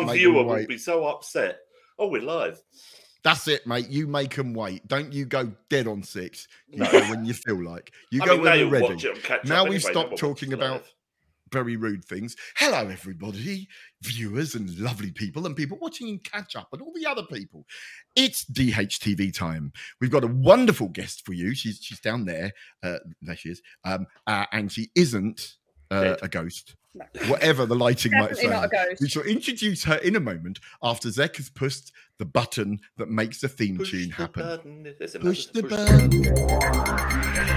one make viewer wait. be so upset. Oh, we're live. That's it, mate. You make them wait. Don't you go dead on six. You No. go when you feel like. You I go mean, when you're ready. watch it and catch Now we've anyway, stopped talking about live. very rude things. Hello, everybody, viewers and lovely people, and people watching in catch up, and all the other people. It's DHTV time. We've got a wonderful guest for you. She's she's down there. Uh, there she is. Um, uh, and she isn't uh, a ghost. No. Whatever the lighting might say. not a ghost. We shall introduce her in a moment after Zek has pushed the button that makes the theme Push tune the happen. button. There's a Push the button. button.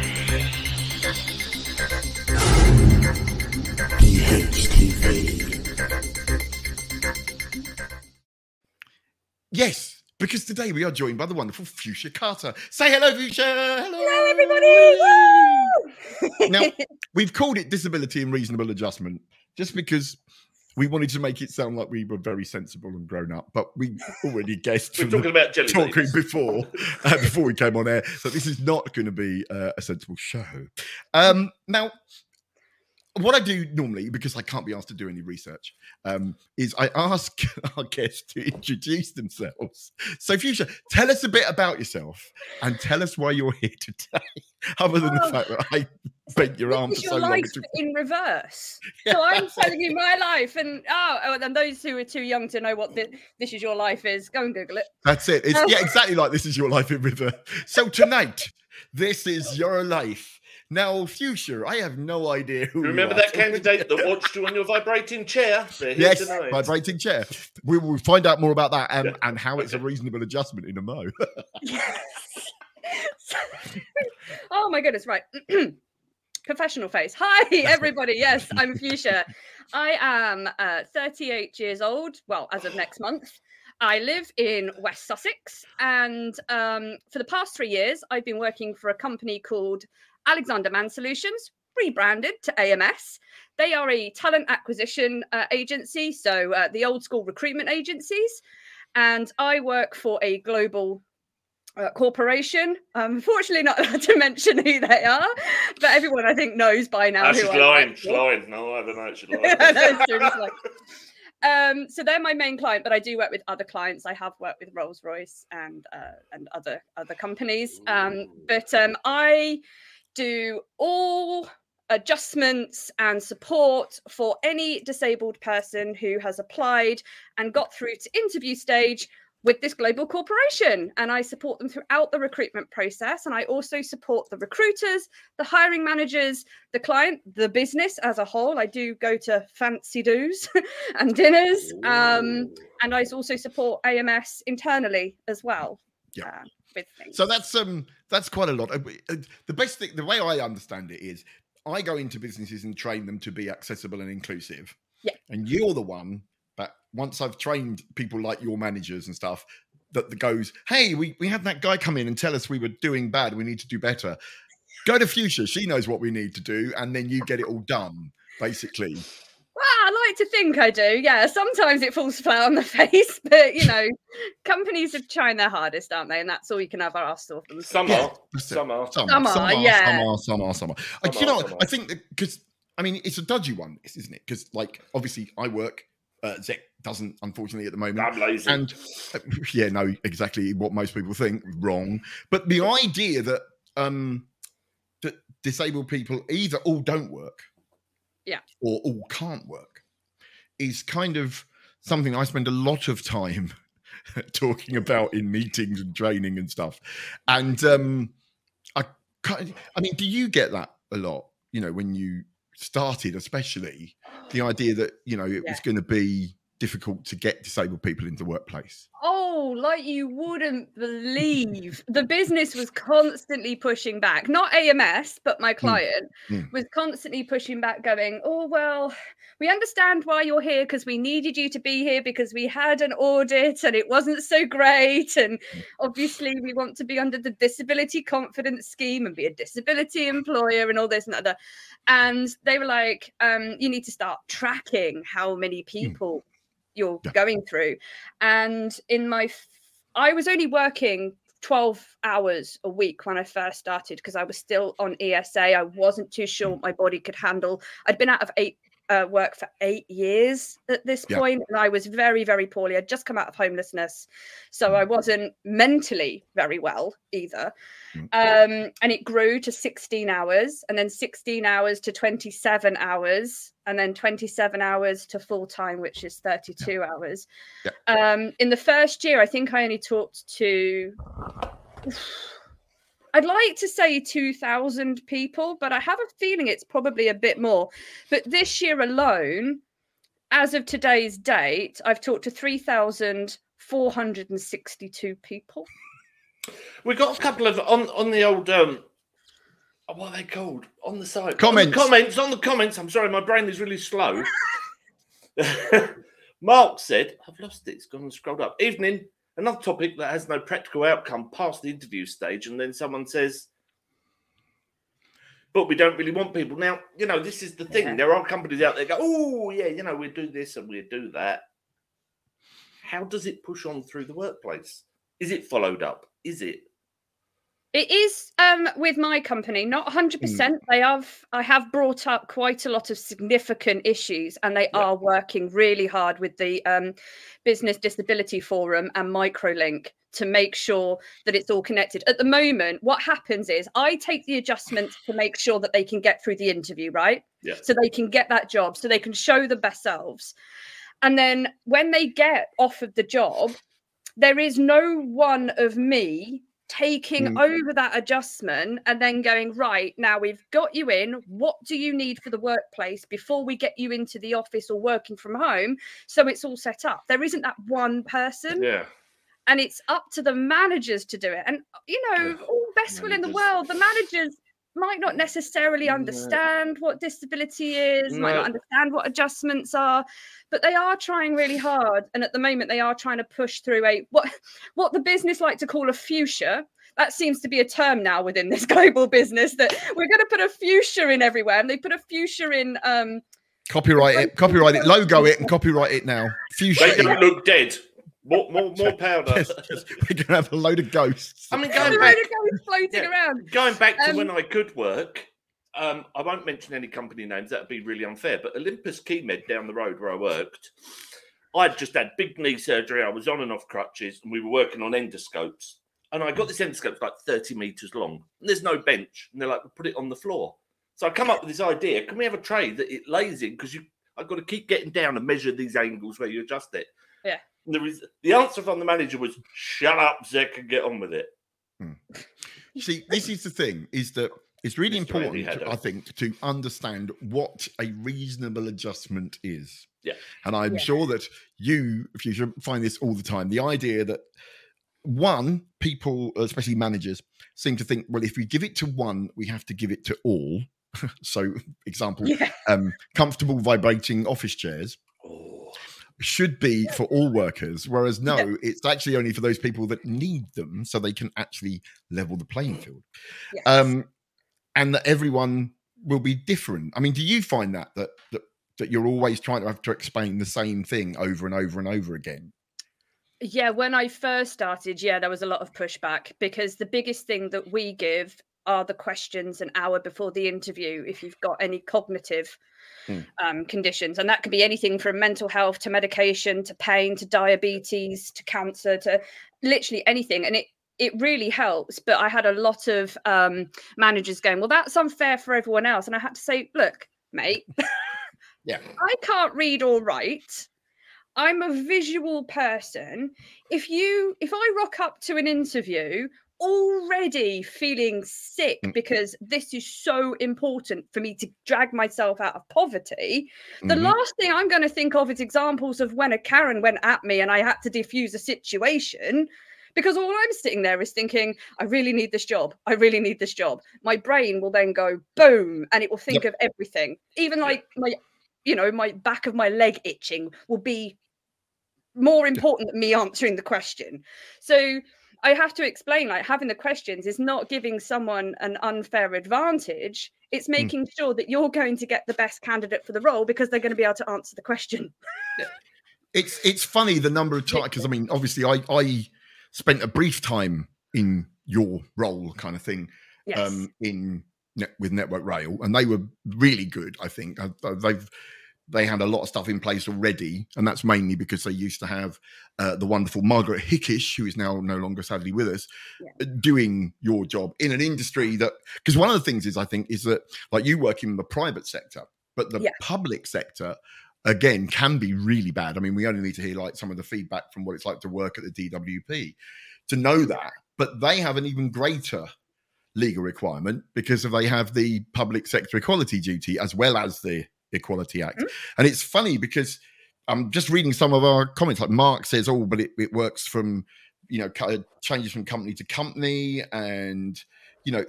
Yes, because today we are joined by the wonderful Fuchsia Carter. Say hello, Fuchsia. Hello, Hello, everybody. Now, We've called it disability and reasonable adjustment just because we wanted to make it sound like we were very sensible and grown up, but we already guessed We're from the talking about jelly talking beans. before uh, before we came on air so this is not going to be uh, a sensible show. Um, now, what I do normally, because I can't be asked to do any research, um, is I ask our guests to introduce themselves. So, Fuchsia, tell us a bit about yourself and tell us why you're here today, other than the Oh. fact that I bent your arm for is so your long. life in reverse. So I'm telling you my life, and oh, oh, and those who are too young to know what thi- this is your life is, go and Google it. That's it. It's Oh. yeah, exactly like this is your life in river. So tonight, this is your life. Now, Fuchsia, I have no idea who. you Remember are. that candidate that watched you on your vibrating chair? Here Yes, tonight. vibrating chair. We will find out more about that and, Yeah. and how it's a reasonable adjustment in a mo. oh my goodness, right. Professional face. Hi, everybody. Yes, I'm Fuchsia. I am uh, 38 years old. Well, as of next month. I live in West Sussex, and um, for the past three years, I've been working for a company called Alexander Mann Solutions, rebranded to AMS. They are a talent acquisition uh, agency, so uh, the old school recruitment agencies. And I work for a global uh, corporation. I'm unfortunately not allowed to mention who they are, but everyone I think knows by now Ah, who lying. She's lying. No, I don't know. She's lying. it's true, it's like- Um, so they're my main client, but I do work with other clients. I have worked with Rolls Royce and uh, and other other companies. Um, but um, I do all adjustments and support for any disabled person who has applied and got through to interview stage with this global corporation. And i support them throughout the recruitment process. And i also support the recruiters the hiring managers the client the business as a whole. I do go to fancy do's and dinners um, and i also support ams internally as well Yeah. uh, So that's um that's quite a lot. Uh, uh, The best thing, the way I understand it is, I go into businesses and train them to be accessible and inclusive. Yeah. And you're the one that once I've trained people like your managers and stuff, that that goes, hey, we we had that guy come in and tell us we were doing bad. We need to do better. Go to Fuchsia. She knows what we need to do, and then you get it all done. Basically, Well, I like to think I do. Yeah, sometimes it falls flat on the face, but you know, companies are trying their hardest, aren't they? And that's all you can have asked of them. Some are. Some are. Some, Some are, some are, are, yeah. some are, some are, some are. Some you know, are, what? I think because I mean it's a dodgy one, isn't it? Because like obviously I work. Uh, Zek doesn't, unfortunately, at the moment. I'm lazy. And uh, yeah, no, exactly what most people think. Wrong. But the idea that um that disabled people either all don't work, Yeah. or all can't work, is kind of something I spend a lot of time talking about in meetings and training and stuff. And um I kind I mean, do you get that a lot? You know, when you started, especially the idea that you know it Yeah. was going to be difficult to get disabled people into the workplace. Oh, like you wouldn't believe. The business was constantly pushing back. Not AMS, but my client mm. was constantly pushing back, going, Oh, well, we understand why you're here because we needed you to be here because we had an audit and it wasn't so great. And obviously, we want to be under the disability confidence scheme and be a disability employer and all this and that. And they were like, um, You need to start tracking how many people you're Yeah. going through. And in my, f- I was only working 12 hours a week when I first started because I was still on ESA. I wasn't too sure hmm. what my body could handle. I'd been out of eight uh, work for eight years at this point, and I was very, very poorly. I'd just come out of homelessness, so Mm. I wasn't mentally very well either. Mm. Um, and it grew to 16 hours, and then 16 hours to 27 hours, and then 27 hours to full time, which is 32 hours. Um, in the first year, I think I only talked to. I'd like to say 2,000 people, but I have a feeling it's probably a bit more. But this year alone, as of today's date, I've talked to 3,462 people. We got a couple of on on the old um. What are they called on the site? Comments. On the comments on the comments. I'm sorry, my brain is really slow. Mark said, "I've lost it. It's gone and scrolled up." Evening. Another topic that has no practical outcome past the interview stage, and then someone says, "But we don't really want people." Now, you know, this is the thing. Yeah. There are companies out there go, "Oh, yeah, you know, we do this and we do that." How does it push on through the workplace? Is it followed up? Is it? It is um, with my company, not 100%. They have, I have brought up quite a lot of significant issues, and they Yeah. are working really hard with the um, Business Disability Forum and Microlink to make sure that it's all connected. At the moment, what happens is I take the adjustments to make sure that they can get through the interview, right? Yeah. So they can get that job, so they can show the best selves. And then when they get offered the job, there is no one of me taking Mm. over that adjustment and then going right now we've got you in what do you need for the workplace before we get you into the office or working from home so it's all set up there isn't that one person Yeah. and it's up to the managers to do it and you know all best will in the world the managers might not necessarily No. understand what disability is might not understand what adjustments are but they are trying really hard and at the moment they are trying to push through a what what the business like to call a fuchsia that seems to be a term now within this global business that we're going to put a fuchsia in everywhere and they put a fuchsia in um Copyright it, copyright it, logo it, and copyright it now. Fuchsia. They don't look dead. More, more, more powder. Just- just- we're gonna have a load of ghosts. I mean, going a back, load of ghosts floating yeah. around going back to Um, when I could work, um, I won't mention any company names. That'd be really unfair. But Olympus Keymed down the road where I worked, I'd just had big knee surgery. I was on and off crutches, and we were working on endoscopes. And I got this endoscope like 30 meters long. And there's no bench. And they're like, put it on the floor. So I come up with this idea. Can we have a tray that it lays in? Because you I've got to keep getting down and measure these angles where you adjust it. Yeah. And the, res- the answer from the manager was, shut up, Zek, and get on with it. See, this is the thing: is that it's really Mr. Important, I think, to understand what a reasonable adjustment is. Yeah. And I'm Yeah. sure that you, if you should find this all the time, the idea that one, people, especially managers, seem to think, well, if we give it to one, we have to give it to all. so, example, yeah um, comfortable vibrating office chairs should be for all workers, whereas no, Yeah. it's actually only for those people that need them, so they can actually level the playing field. yes. Um, and that everyone will be different. I mean, do you find that that that that you're always trying to have to explain the same thing over and over and over again? Yeah, when I first started, yeah, there was a lot of pushback because the biggest thing that we give are the questions an hour before the interview if you've got any cognitive Hmm. um, conditions. And that could be anything from mental health to medication to pain to diabetes to cancer to literally anything. And it it really helps. But I had a lot of um, managers going, well, that's unfair for everyone else. And I had to say, look, mate, Yeah. I can't read or write. I'm a visual person. If you if I rock up to an interview already feeling sick Mm. because this is so important for me to drag myself out of poverty, the Mhm. last thing I'm going to think of is examples of when a Karen went at me and I had to diffuse a situation. Because all I'm sitting there is thinking, I really need this job. I really need this job. My brain will then go boom and it will think of everything. Even like my, you know, my back of my leg itching will be more important than me answering the question. So I have to explain like having the questions is not giving someone an unfair advantage. It's making sure that you're going to get the best candidate for the role because they're going to be able to answer the question. It's it's funny the number of times because I mean, obviously, I I spent a brief time in your role, kind of thing, Yes. um, in with Network Rail, and they were really good. I think they've they had a lot of stuff in place already, and that's mainly because they used to have uh, the wonderful Margaret Hickish, who is now no longer sadly with us, Yeah. uh, doing your job in an industry that. Because one of the things is, I think, is that like you work in the private sector, but the Yeah. public sector again can be really bad. I mean, we only need to hear like some of the feedback from what it's like to work at the DWP to know that, but they have an even greater legal requirement because they have the public sector equality duty as well as the Equality Act. Mhm. And it's funny because I'm just reading some of our comments. Like Mark says, "Oh, but it, it works from you know changes from company to company," and you know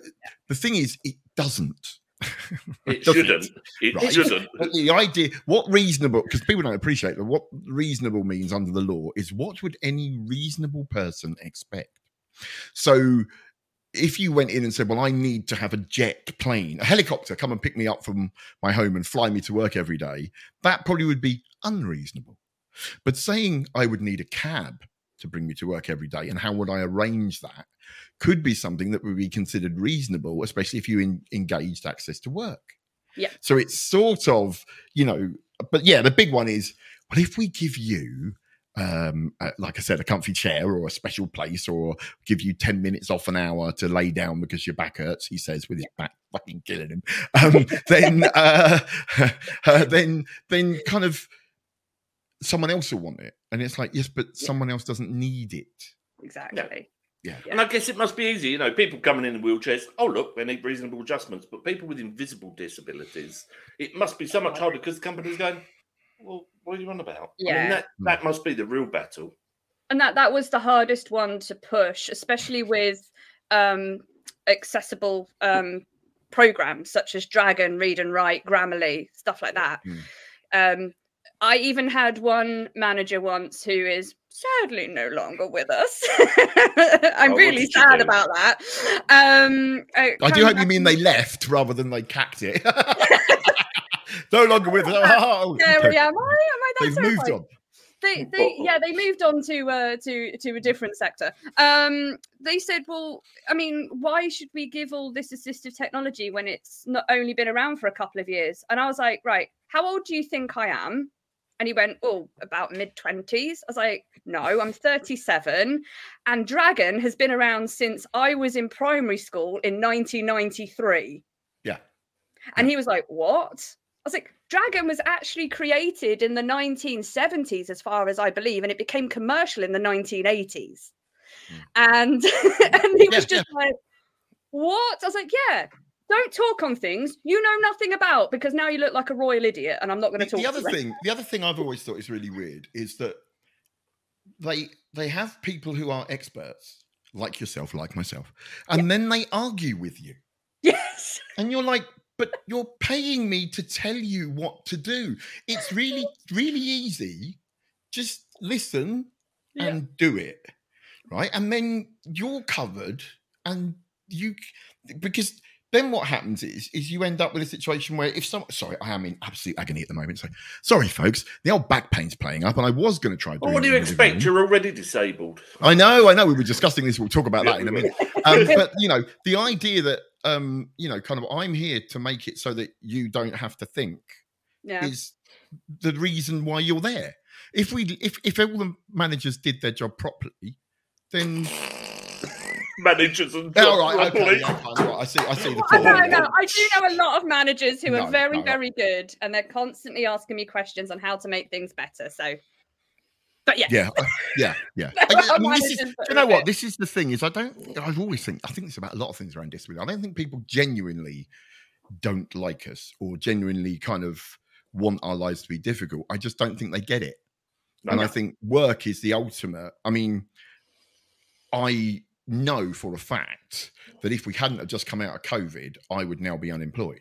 the thing is, it doesn't. It doesn't. shouldn't. It Right. shouldn't. But the idea, what reasonable, because people don't appreciate that, what reasonable means under the law is what would any reasonable person expect? So if you went in and said, Well, I need to have a jet plane, a helicopter come and pick me up from my home and fly me to work every day, that probably would be unreasonable. But saying I would need a cab to bring me to work every day and how would I arrange that could be something that would be considered reasonable, especially if you in, engaged access to work. Yeah. So it's sort of, you know, but yeah, the big one is, well, if we give you, um, uh, like I said, a comfy chair or a special place, or give you 10 minutes off an hour to lay down because your back hurts, he says, with his back fucking killing him, um, then, uh, uh, then, then kind of someone else will want it. And it's like, yes, but Yeah. someone else doesn't need it. Exactly. Yeah. And I guess it must be easy, you know, people coming in in wheelchairs. Oh, look, they need reasonable adjustments. But people with invisible disabilities, it must be so much harder because the company's going, well, what are you on about? I Yeah. mean, that, that must be the real battle. and that that was the hardest one to push especially with um accessible um programs such as dragon read and write grammarly stuff like that Mm. um i even had one manager once who is sadly no longer with us i'm Oh, really sad do? about that um I do came hope you mean they left rather than they cacked it. no longer with us. Oh, Scary, am I? Am I that They've moved on. they, they yeah they moved on to uh to to a different sector. Um they said well i mean why should we give all this assistive technology when it's not only been around for a couple of years? And i was like right how old do you think i am? And he went oh about mid 20s i was like no i'm 37 and dragon has been around since i was in primary school in 1993 Yeah. and he was like what was like, Dragon was actually created in the 1970s, as far as I believe, and it became commercial in the 1980s. Mm. And and he was just like, "What?" I was like, "Yeah, don't talk on things you know nothing about because now you look like a royal idiot, and I'm not going to talk." the other you." thing, the other thing I've always thought is really weird is that they they have people who are experts, like yourself, like myself, and then they argue with you. Yes, And you're like, but you're paying me to tell you what to do. It's really, really easy. Just listen Yeah. and do it. Right. And then you're covered and you because then what happens is is you end up with a situation where if some sorry, I am in absolute agony at the moment. So sorry, folks. The old back pain's playing up, and I was going to try. Well, what do you in the living expect? You're already disabled. I know, I know. We were discussing this. We'll talk about Yeah, that in a minute. Um, but you know, the idea that um, you know, kind of, I'm here to make it so that you don't have to think yeah, is the reason why you're there. If we, if if all the managers did their job properly, then Managers and all right, okay, yeah, fine, right, I see, I see the I point. know, I know. I do know a lot of managers who No, are very, no, no. very good, and they're constantly asking me questions on how to make things better. So, but yeah, Yeah, uh, yeah, yeah. There I, I mean, this is, do you know what? This is the thing is I don't. I've always think I think it's about a lot of things around disability. I don't think people genuinely don't like us or genuinely kind of want our lives to be difficult. I just don't think they get it. No, and I think work is the ultimate. I mean, I know for a fact that if we hadn't have just come out of COVID, I would now be unemployed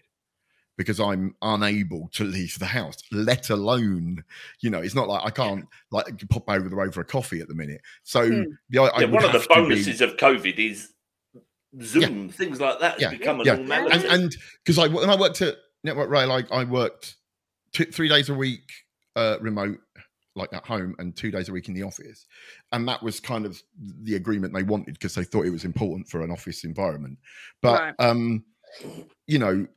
because I'm unable to leave the house, let alone, you know, it's not like I can't like pop over the road for a coffee at the minute. So Hmm. the I, I yeah, would one of the have to be- bonuses of COVID is Zoom, things like that has Yeah, become a yeah. normality. and and because I when I worked at Network Rail, I, I worked two, three days a week uh, remote, like at home, and two days a week in the office, and that was kind of the agreement they wanted because they thought it was important for an office environment. But Right. um, you know,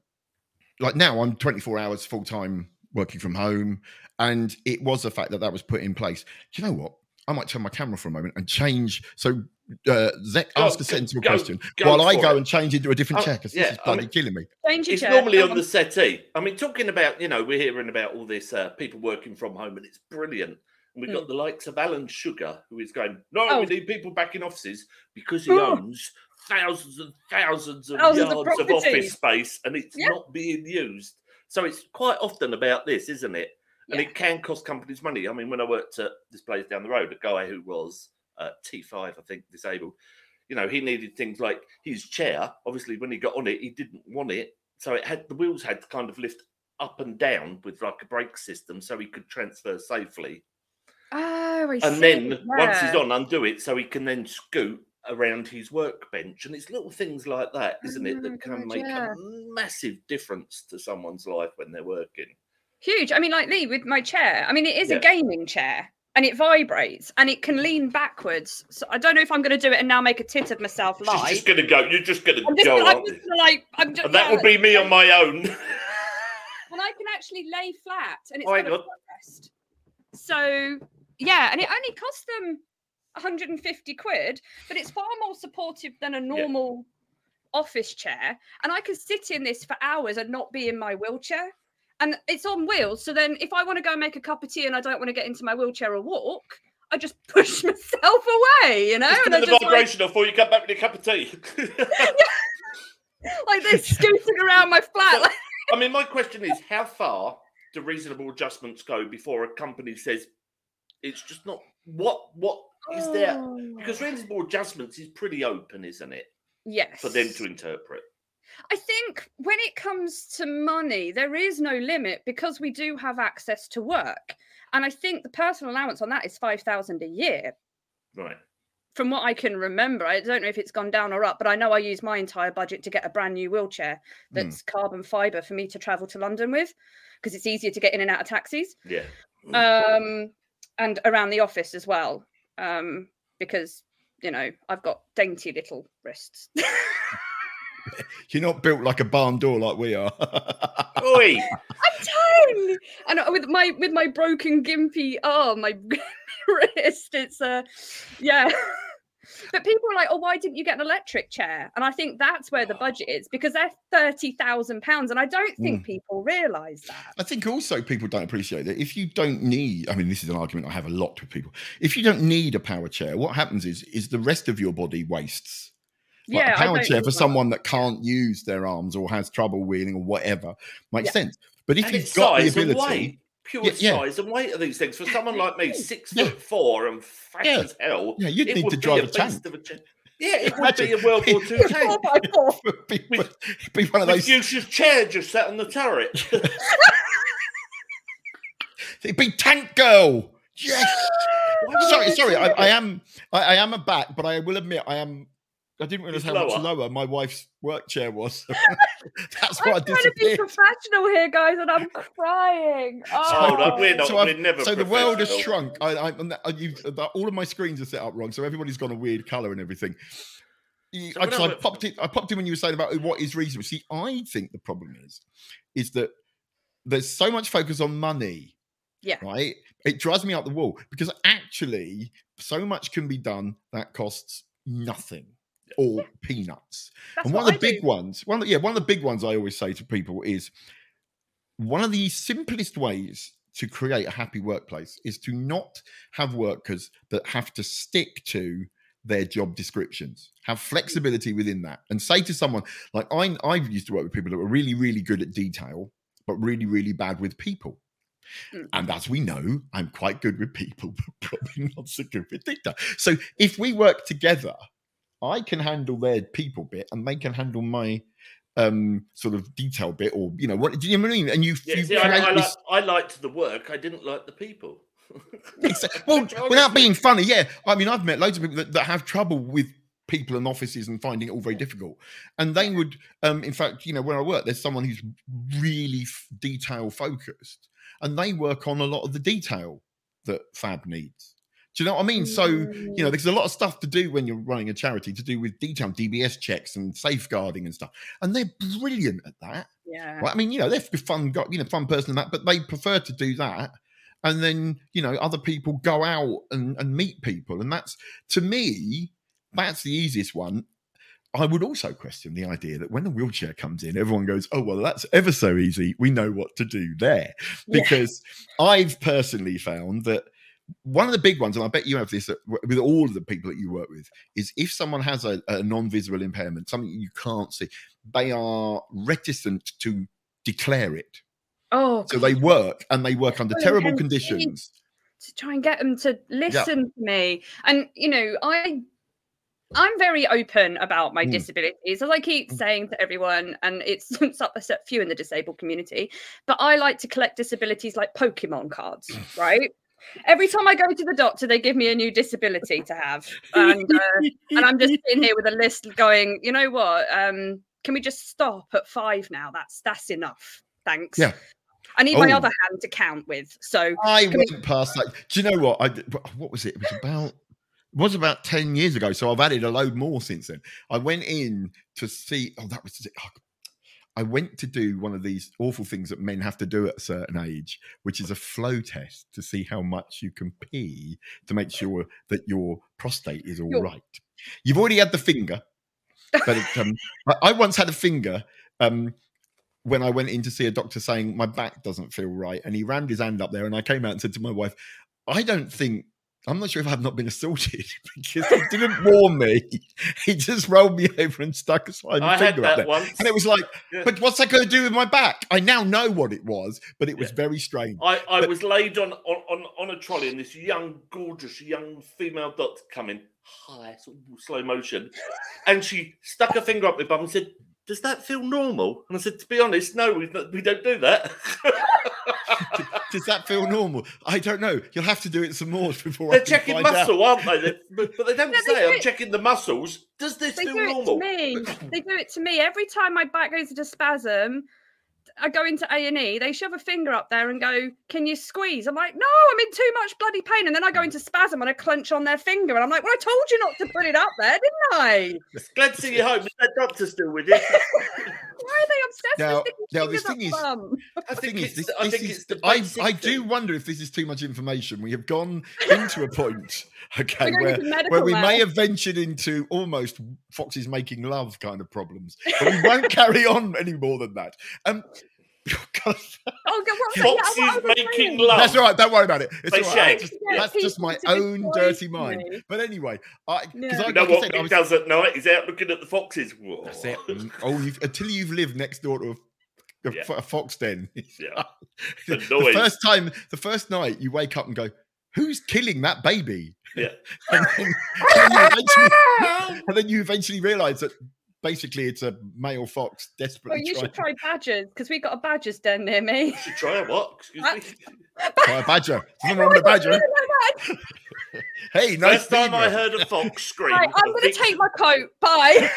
like now I'm 24 hours full time working from home, and it was the fact that that was put in place. Do you know what? I might turn my camera for a moment and change. So, uh, Zach, Go- ask a go- sensible go- question go while I go it. and change into a different Oh, chair because yeah, this is I bloody mean- killing me. Change It's chair. normally Come on the settee. I mean, talking about, you know, we're hearing about all this uh, people working from home and it's brilliant. And we've got the likes of Alan Sugar, who is going, no, Oh. we need people back in offices because he Oh. owns thousands and thousands of Thousands of yards of, property. office space and it's Yeah. not being used. So it's quite often about this, isn't it? And Yeah. it can cost companies money. I mean, when I worked at this place down the road, a guy who was uh, T5, I think, disabled, you know, he needed things like his chair. Obviously, when he got on it, he didn't want it. So it had the wheels had to kind of lift up and down with like a brake system so he could transfer safely. Oh, I And see. then once he's yeah. on, undo it so he can then scoot around his workbench. And it's little things like that, isn't it, Oh my that can God, make yeah. a massive difference to someone's life when they're working. Huge. I mean, like Lee with my chair. I mean, it is Yeah. a gaming chair and it vibrates and it can lean backwards. So I don't know if I'm going to do it and now make a tit of myself live. She's live. just going to go. You're just going to I'm just, go, I'm just gonna, like, I'm just, And that yeah. will be me on my own. and I can actually lay flat and it's Oh, got hang a on. footrest. So yeah, and it only cost them 150 quid, but it's far more supportive than a normal office chair. And I can sit in this for hours and not be in my wheelchair. And it's on wheels. So then if I want to go and make a cup of tea and I don't want to get into my wheelchair or walk, I just push myself away, you know? Just and I the just like, vibration before you come back with a cup of tea. like this scooting around my flat. like- I mean, my question is, how far do reasonable adjustments go before a company says it's just not what what is there? Oh. Because Oh. reasonable adjustments is pretty open, isn't it, yes. for them to interpret? I think when it comes to money, there is no limit because we do have access to work. And I think the personal allowance on that is 5,000 a year. Right. From what I can remember, I don't know if it's gone down or up, but I know I use my entire budget to get a brand new wheelchair that's carbon fiber for me to travel to London with because it's easier to get in and out of taxis Yeah. um, and around the office as well um, because, you know, I've got dainty little wrists. You're not built like a barn door like we are. Oi! I'm tiny and with my with my broken gimpy arm my wrist it's uh yeah but people are like oh why didn't you get an electric chair and i think that's where the budget is because they're 30,000 pounds and i don't think people realize that I think also people don't appreciate that if you don't need, I mean, this is an argument I have a lot with people. If you don't need a power chair, what happens is is the rest of your body wastes. Like yeah a I power chair for one. someone that can't use their arms or has trouble wheeling or whatever makes Yeah. sense. But if And you've got the size and ability, weight. Pure Yeah, yeah. size and weight of these things. For someone like me, six Yeah. foot four and fat Yeah. as hell, yeah, you'd need to drive a beast tank. a cha- Yeah, it would be a World War II Four tank. by four. It'd be, With- it'd be one of With those. Fuchsia's chair just sat on the turret. It'd be Tank Girl. Yes. Sorry, sorry. I. I am. I, I am a back, but I will admit I am. I didn't realize It's how much lower. lower my wife's work chair was. That's I'm why I trying to be professional here, guys, and I'm crying. Oh, no, we're not. So, we're I've- never. so the world has shrunk. I, I, I'm- you, uh, all of my screens are set up wrong, so everybody's got a weird color and everything. So I, so I I popped it. I popped in when you were saying about what is reasonable. See, I think the problem is, is that there's so much focus on money. Yeah. Right. It drives me out the wall because actually, so much can be done that costs nothing or peanuts. That's and one of the I big do. ones, one of the, yeah, one of the big ones I always say to people is one of the simplest ways to create a happy workplace is to not have workers that have to stick to their job descriptions. Have flexibility within that, and say to someone like I, I've used to work with people that were really, really good at detail, but really, really bad with people. Mm. And as we know, I'm quite good with people, but probably not so good with data. So if we work together, I can handle their people bit and they can handle my um sort of detail bit or you know what do you know what I mean? And you, Yeah, you see, I, I, like, this- I liked the work. I didn't like the people. Well, without being funny, yeah. I mean, I've met loads of people that, that have trouble with people and offices and finding it all very difficult. And they would, um, in fact, you know, where I work, there's someone who's really f- detail focused, and they work on a lot of the detail that Fab needs. Do you know what I mean? So, you know, mm. there's a lot of stuff to do when you're running a charity to do with detail, DBS checks and safeguarding and stuff. And they're brilliant at that. Yeah. Right? I mean, you know, they're fun, you know, fun person and that, but they prefer to do that. And then, you know, other people go out and, and meet people. And that's to me, that's the easiest one. I would also question the idea that when a wheelchair comes in, everyone goes, Oh, well, that's ever so easy. We know what to do there. Yeah. Because I've personally found that one of the big ones, and I bet you have this uh, with all of the people that you work with, is if someone has a, a non visible impairment, something you can't see, they are reticent to declare it. Oh, So they work and they work under terrible conditions. to try and get them to listen to me. And you know, I I'm very open about my Mm. disabilities, as I keep Mm. saying to everyone, and it's up a set few in the disabled community. But I like to collect disabilities like Pokemon cards, right? Every time I go to the doctor, they give me a new disability to have, and uh, and I'm just sitting here with a list going, you know what? Um, can we just stop at five now? That's that's enough. Thanks. Yeah. I need my Oh. other hand to count with. So I Can we- went past that. Do you know what? I what was it? It was about it was about 10 years ago. So I've added a load more since then. I went in to see. Oh, that was it. I went to do one of these awful things that men have to do at a certain age, which is a flow test to see how much you can pee to make sure that your prostate is all right. You've already had the finger, but it, um, I, I once had a finger um, when I went in to see a doctor saying my back doesn't feel right, and he rammed his hand up there, and I came out and said to my wife, "I don't think." I'm not sure if I've not been assaulted because he didn't warn me. He just rolled me over and stuck a sliding I finger up there. once. And it was like, Yeah. but what's that going to do with my back? I now know what it was, but it was Yeah. very strange. I, I But- was laid on, on, on, on a trolley, and this young, gorgeous young female doctor come in, high, sort of slow motion, and she stuck her finger up my bum and said, "Does that feel normal?" And I said, "To be honest, no, we, we don't do that." Does that feel normal? I don't know. You'll have to do it some more before I They're can checking find out. muscle, aren't they? They- But, but they don't No, they say, do "I'm it. checking the muscles." Does this they feel do it normal? to me. They do it to me every time my back goes into spasm. I go into A and E. They shove a finger up there and go, "Can you squeeze?" I'm like, "No, I'm in too much bloody pain." And then I go into spasm and I clench on their finger, and I'm like, "Well, I told you not to put it up there, didn't I? Glad to see you home. Is that doctor still with you? Why are they obsessed Now- with sticking now the thing is- bum? I The think thing is, this, I this think is- the I, I do wonder if this is too much information. We have gone into a point, okay, where, where we may have ventured into almost foxes making love kind of problems, but we won't carry on any more than that. Um, God, Oh, God, what was that? Yeah, Foxes what was I making love. that's all right. Don't worry about it. It's They all right. shag. Just- Yeah, that's just my own destroy dirty me. mind. But anyway, I because Yeah. I, You know like I what said, I he was, does at night? He's out looking at the foxes. Whoa. That's it. Mm, Oh, you've, until you've lived next door to a, a, Yeah. a fox den. Yeah. the, The first time, the first night, you wake up and go, "Who's killing that baby?" Yeah. and, then, and, then you eventually, and then you eventually realise that basically it's a male fox Well, desperately you trying should try badgers because we've got a badger's den near me. You should try a what? Excuse Uh, me. try a badger. There's nothing wrong with a badger. Hey, nice First time I heard a fox scream. Right, I'm going to take my coat. Bye.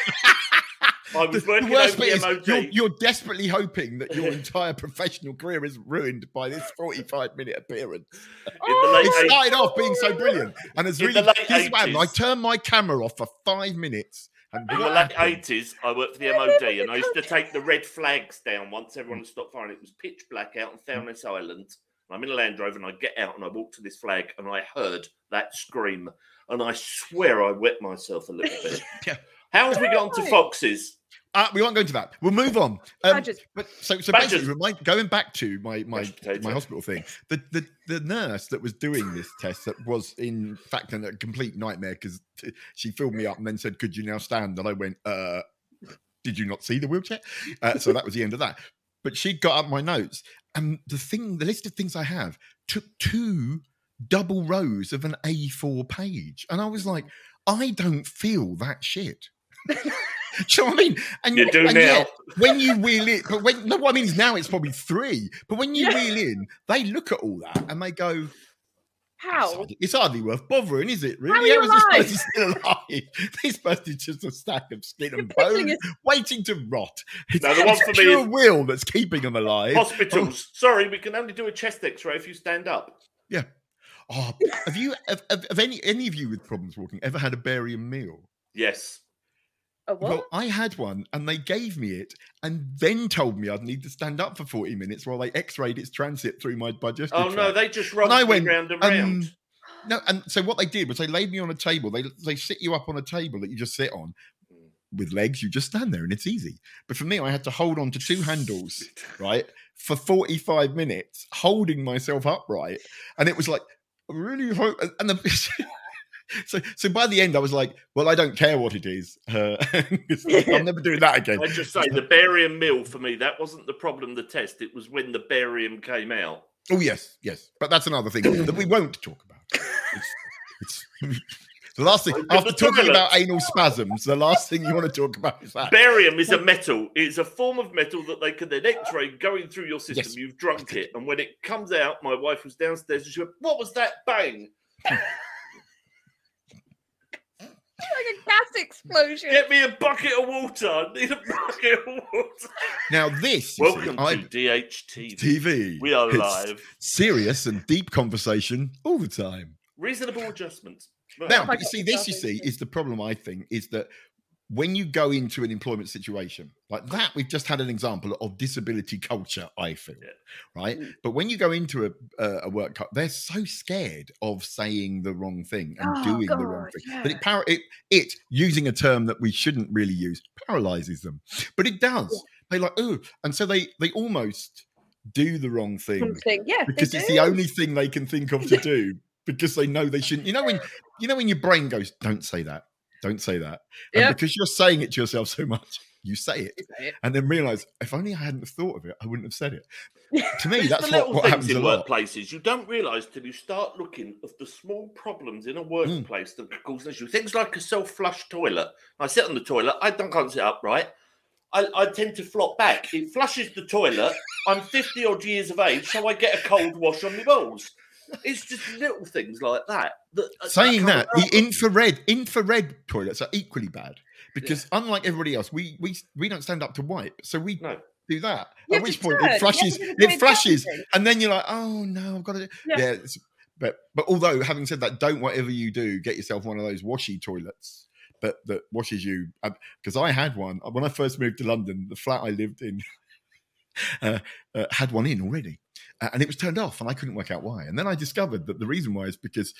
I was The working worst bit the is you're, you're desperately hoping that your entire professional career is ruined by this 45 minute appearance. Oh, late It started off being so brilliant and has In really. the late Here's what happened. I turned my camera off for five minutes. And In the late eighties, I worked for the MOD, and I used to take the red flags down once everyone had stopped firing. It was pitch black out on Foulness Island. I'm in a Land Rover, and I get out and I walk to this flag, and I heard that scream, and I swear I wet myself a little bit. Yeah. How have we got to Right. foxes? Uh, we won't go into that. We'll move on. Um, but so, so Badgers. basically, remind, going back to my my my hospital thing, the, the the nurse that was doing this test that was in fact a complete nightmare because she filled me up and then said, "Could you now stand?" And I went, "Uh, did you not see the wheelchair?" Uh, so that was the end of that. But she got up my notes, and the thing, the list of things I have, took two double rows of an A4 page, and I was like, I don't feel that shit. do you know what I mean? And, You do and now. yet, when you wheel it, but when no, what I mean is now it's probably three. But when you Yeah. wheel in, they look at all that and they go, "It's How? hardly, it's hardly worth bothering, is it? Really? How are you is this alive? person still alive? This person's just a stack of skin and pickling bone is- waiting to rot. It's, No, the one for me is- will that's keeping them alive. Hospitals. Um, Sorry, we can only do a chest X-ray if you stand up. Yeah. Oh, have you, have, have, have any any of you with problems walking ever had a barium meal? Yes. A what? Well, I had one and they gave me it and then told me I'd need to stand up for 40 minutes while they x rayed its transit through my digestive Oh no, they just rolled I me went, round and um, round. No, and so what they did was they laid me on a table. They they sit you up on a table that you just sit on with legs. You just stand there and it's easy. But for me, I had to hold on to two handles, right, for 45 minutes, holding myself upright. And it was like, I really hope. And the, so, so by the end, I was like, well, I don't care what it is. Uh, I'm never doing that again. I just say the barium meal for me. That wasn't the problem. The test. It was when the barium came out. Oh, yes, yes. But that's another thing that we won't talk about. It's, it's the last thing, after talking toilet. about anal spasms, the last thing you want to talk about is that. Barium is a metal. It's a form of metal that they can then X-ray going through your system. Yes. You've drunk it, and when it comes out, my wife was downstairs and she went, "What was that bang? like a gas explosion. Get me a bucket of water. I need a bucket of water." Now, this, you see, Welcome to I- DHT. TV. We are It's live. Serious and deep conversation all the time. Reasonable adjustments. Right. Now, but you see, this you see is the problem. I think is that when you go into an employment situation like that, we've just had an example of disability culture. I feel Yeah. right, Mm. but when you go into a a, a work, they're so scared of saying the wrong thing and Oh, doing the wrong God, thing. But yeah. it, par- it it using a term that we shouldn't really use paralyzes them. But it does. They like oh, and so they they almost do the wrong thing Something. Yeah. because it's do. the only thing they can think of to do because they know they shouldn't. You know when you know when your brain goes, "Don't say that, don't say that," and Yep. because you're saying it to yourself so much, you say it, You say it. and then realize, if only I hadn't thought of it, I wouldn't have said it. To me, that's what, little what things happens in workplaces. You don't realise till you start looking at the small problems in a Mm. workplace that can cause an issue. Things like a self-flush toilet. I sit on the toilet. I don't can't sit upright. I, I tend to flop back. It flushes the toilet. I'm 50 odd years of age, so I get a cold wash on my balls. It's just little things like that. that Saying come that, the infrared infrared toilets are equally bad because unlike everybody else, we we we don't stand up to wipe, so we No. do that. You At which point turn. It have flushes, to do the it same flushes, thing. and then you're like, oh no, I've got to. Yeah. Yeah. it's, but but although having said that, don't whatever you do, get yourself one of those washy toilets that that washes you. Because I had one when I first moved to London. The flat I lived in uh, uh, had one in already, uh, and it was turned off, and I couldn't work out why. And then I discovered that the reason why is because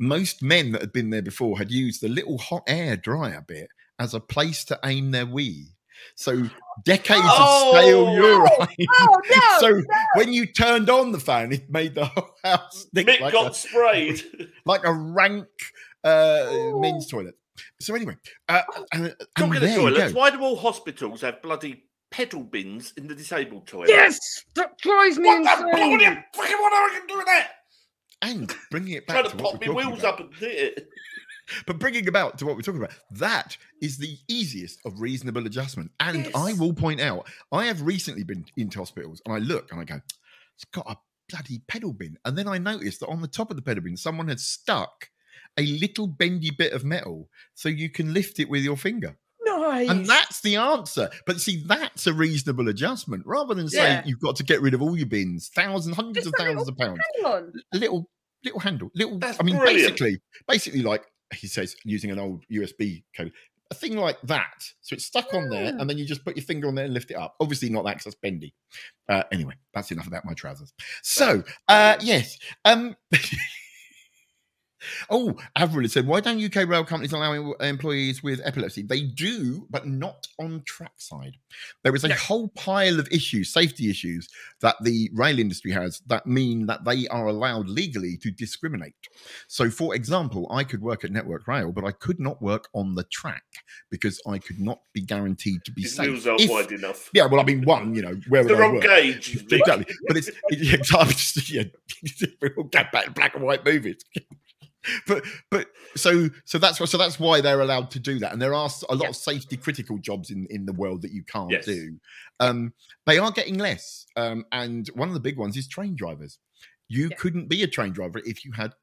most men that had been there before had used the little hot air dryer bit as a place to aim their wee. So decades Oh! of stale urine. Oh no! so when you turned on the fan, it made the whole house stink Mick like, got a, sprayed. like a rank uh, men's toilet. So anyway, uh, and, and Talking of toilets, why do all hospitals have bloody pedal bins in the disabled toilet? yes, that drives me What the insane. bloody fucking what are I going to with that? and bringing it Trying back to to what pop we're my wheels about. up and hit it. But bringing about to what we're talking about, that is the easiest of reasonable adjustment. And I will point out, I have recently been into hospitals and I look and I go, it's got a bloody pedal bin. And then I noticed that on the top of the pedal bin, someone had stuck a little bendy bit of metal so you can lift it with your finger. Nice. And that's the answer. But see, that's a reasonable adjustment. Rather than saying Yeah. you've got to get rid of all your bins, thousands, hundreds Just of thousands of pounds. little little handle little That's i mean brilliant. basically basically like he says using an old usb code a thing like that. So it's stuck on there and then you just put your finger on there and lift it up. Obviously not that 'cause that's bendy. Uh, anyway that's enough about my trousers. So uh yes um Oh, Avril said, why don't UK rail companies allow employees with epilepsy? They do, but not on trackside. There is a No. whole pile of issues, safety issues, that the rail industry has that mean that they are allowed legally to discriminate. So, for example, I could work at Network Rail, but I could not work on the track because I could not be guaranteed to be His safe. If- wide enough. yeah, well, I mean, one, you know, where would the I wrong work? gauge. Exactly, but it's it, exactly just yeah, we all get back black and white movies. But but so so that's why so that's why they're allowed to do that, and there are a lot Yeah. of safety critical jobs in in the world that you can't Yes. do. Um, they are getting less, um, and one of the big ones is train drivers. You Yeah. couldn't be a train driver if you had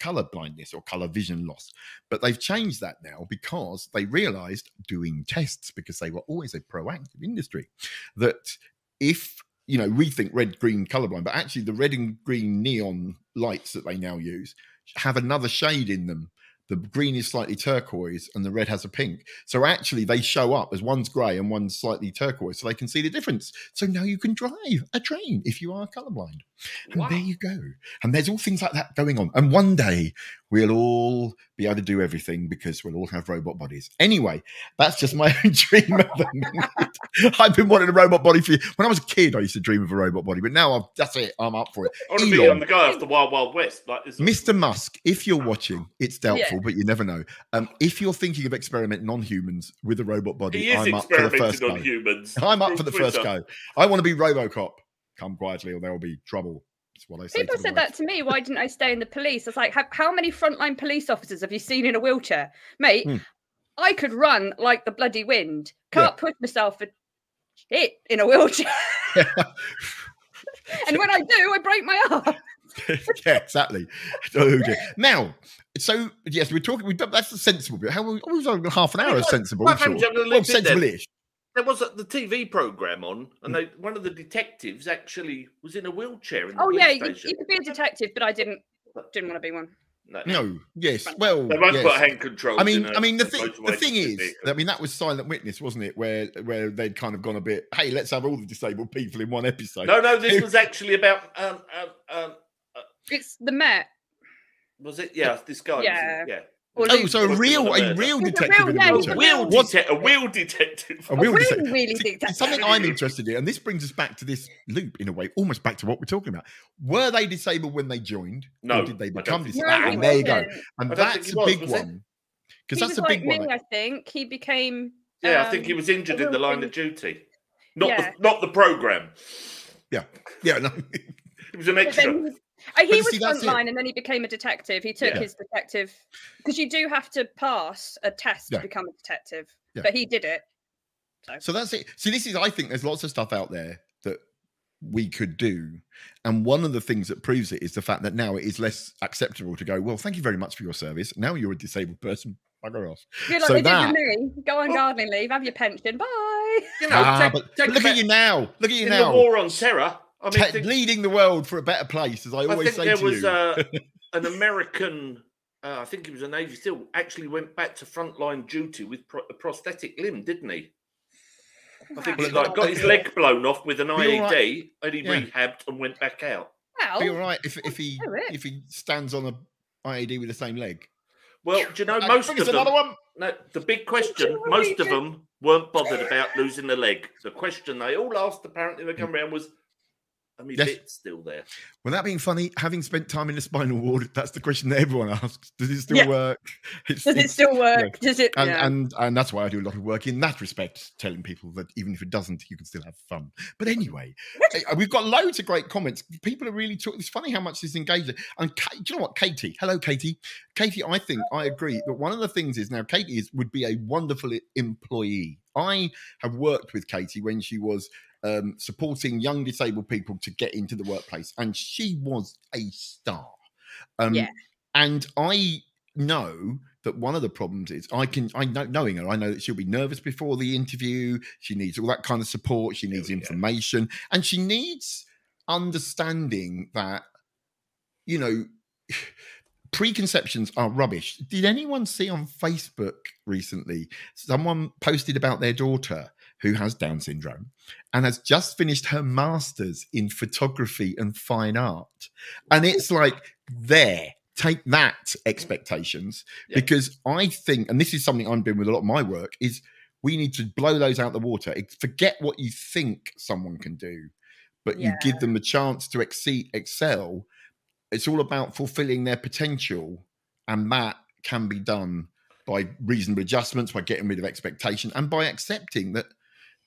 color blindness or color vision loss but they've changed that now because they realized doing tests because they were always a proactive industry that if you know we think red green colorblind but actually the red and green neon lights that they now use have another shade in them the green is slightly turquoise and the red has a pink. So actually, they show up as one's grey and one's slightly turquoise, so they can see the difference. So now you can drive a train if you are colourblind. And Wow. there you go. And there's all things like that going on. And one day we'll all be able to do everything because we'll all have robot bodies. Anyway, that's just my own dream at the. I've been wanting a robot body for you. when I was a kid. I used to dream of a robot body, but now I've, that's it. I'm up for it. I want to be Elon. on the guy off the Wild Wild West. Like. Mr. Musk, if you're watching, it's doubtful, but you never know. Um, if you're thinking of experimenting on humans with a robot body, I'm up for the first on go. humans. I'm up for the first go. I want to be RoboCop. Come quietly, or there will be trouble. That's what I say. People said wife. that to me. Why didn't I stay in the police? I was like, how, how many frontline police officers have you seen in a wheelchair? Mate, Hmm. I could run like the bloody wind. Can't push myself for shit in a wheelchair. and when I do, I break my arm. yeah, exactly. Oh. Now, so yes, we're talking. We, that's the sensible bit. How was half an hour of sensible. Well, sure. Well, leave it there. sensible-ish. There was a, the TV program on, and they, one of the detectives actually was in a wheelchair. In the Oh yeah, you, station. you could be a detective, but I didn't didn't want to be one. No, No, yes. Well, they won't yes. put hand controls. I mean, in a- I mean, the thing, the thing is, vehicle. I mean, that was Silent Witness, wasn't it? Where where they'd kind of gone a bit, hey, let's have all the disabled people in one episode. no, no, this was actually about. Um, um, um, It's the Met. was it? Yeah, this guy. was in- Yeah. yeah. Or Oh, so a real, one of a real He's a real- in yeah, the he's a A wheelchair. wheel, What- dete- a wheel detective. A wheel really, detective. really See, detective. Something I'm interested in, and this brings us back to this loop in a way, almost back to what we're talking about. Were they disabled when they joined? No, or did they become think disabled? No, Ah, he there you go. And I don't think that's a big was he? one. Because that's was a like big me, one. I think. He became. Yeah, I think he um, was injured in the line thing. of duty. Not Yeah. the not the program. Yeah, Yeah. no. It was an but extra. he- he was see, that's it. frontline and then he became a detective. He took Yeah. his detective because you do have to pass a test Yeah. to become a detective. Yeah. But he did it. So that's it. See, this is, I think there's lots of stuff out there that we could do. And one of the things that proves it is the fact that now it is less acceptable to go, well, thank you very much for your service. Now you're a disabled person. Bugger off. You're like So they that- did with me. Go on Oh. gardening leave, have your pension. Bye. You know, Ah, take- but, take but look at you now. Look at you in now. the war on terror. I mean, Te- think, leading the world for a better place, as I I always think say there to was you. uh, an American. Uh, I think he was a Navy SEAL. Actually, went back to frontline duty with pro- a prosthetic limb, didn't he? I think Well, he like got his leg blown off with an But you're IED, and he Yeah. rehabbed and went back out. Well, Be all right if, if he if he stands on a IED with the same leg. Well, do you know most bring of us them? another one. No, the big question. you Most of them weren't bothered about losing the leg. The question they all asked, apparently, when they come around was, "Are my Yes. bits still there?" Well, that being funny, having spent time in the spinal ward, that's the question that everyone asks. Does it still Yeah. work? It's, does it still work? Does it? and, yeah. and and that's why I do a lot of work in that respect, telling people that even if it doesn't, you can still have fun. But anyway, we've got loads of great comments. People are really talking. It's funny how much this engages. And Ka- do you know what, Katie? Hello, Katie. Katie, I think I agree that one of the things is now Katie is would be a wonderful employee. I have worked with Katie when she was um, supporting young disabled people to get into the workplace, and she was a star. Um, Yeah. And I know that one of the problems is I can I know knowing her, I know that she'll be nervous before the interview. She needs all that kind of support. She needs we go. information, and she needs understanding that you know preconceptions are rubbish. Did anyone see on Facebook recently someone posted about their daughter who has Down syndrome and has just finished her masters in photography and fine art? And it's like, there, take that expectations Yeah. because I think, and this is something I'm doing with a lot of my work, is we need to blow those out the water. Forget what you think someone can do, but you give them a chance to exceed, excel. It's all about fulfilling their potential, and that can be done by reasonable adjustments, by getting rid of expectation, and by accepting that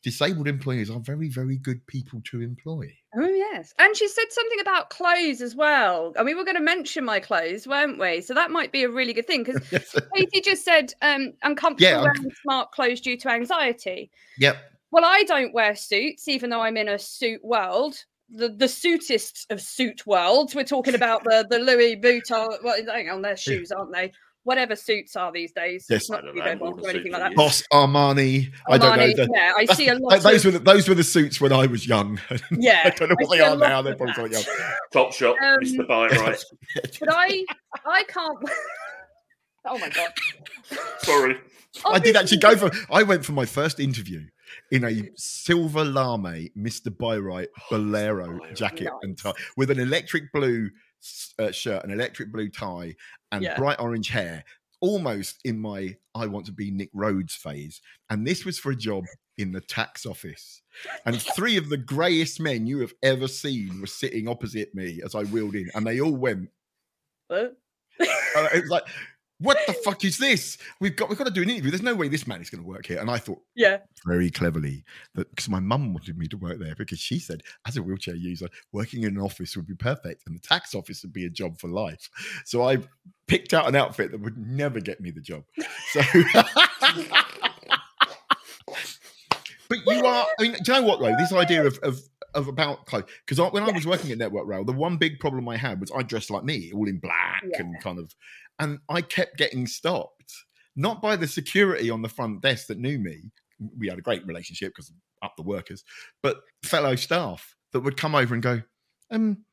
disabled employees are very, very good people to employ. Oh yes, and she said something about clothes as well. And we were going to mention my clothes, weren't we? So that might be a really good thing because Katie just said um, uncomfortable Yeah, I'm- smart clothes due to anxiety. yep. Well, I don't wear suits, even though I'm in a suit world. The the suitist of suit worlds. We're talking about the the Louis Vuitton. Well, hang on, their shoes, aren't they? Whatever suits are these days. Yes. not I don't know, more Boss than or anything like that. Boss Armani. I don't know. Armani, the- yeah, I see a lot. those of, were the, those were the suits when I was young. yeah. I don't know I what they are now. They're of probably something that. else. Top shot, Um, Mr. Byrite. but I I can't Oh my god. Sorry. I did actually go for. I went for my first interview in a silver lame Mr. Byrite Bolero Bolero. jacket and tie with an electric blue s- uh, shirt, an electric blue tie, and Yeah. bright orange hair. Almost in my I want to be Nick Rhodes phase, and this was for a job in the tax office. And three of the greyest men you have ever seen were sitting opposite me as I wheeled in, and they all went. What? Uh, it was like, what the fuck is this? We've got we've got to do an interview. There's no way this man is going to work here. And I thought Yeah. very cleverly that because my mum wanted me to work there because she said as a wheelchair user, working in an office would be perfect, and the tax office would be a job for life. So I picked out an outfit that would never get me the job. So. But you are, I mean, do you know what though? This idea of of, of about clothes, because when I was working at Network Rail, the one big problem I had was I dressed like me, all in black Yeah. and kind of, and I kept getting stopped, not by the security on the front desk that knew me. We had a great relationship because up the workers, but fellow staff that would come over and go, um,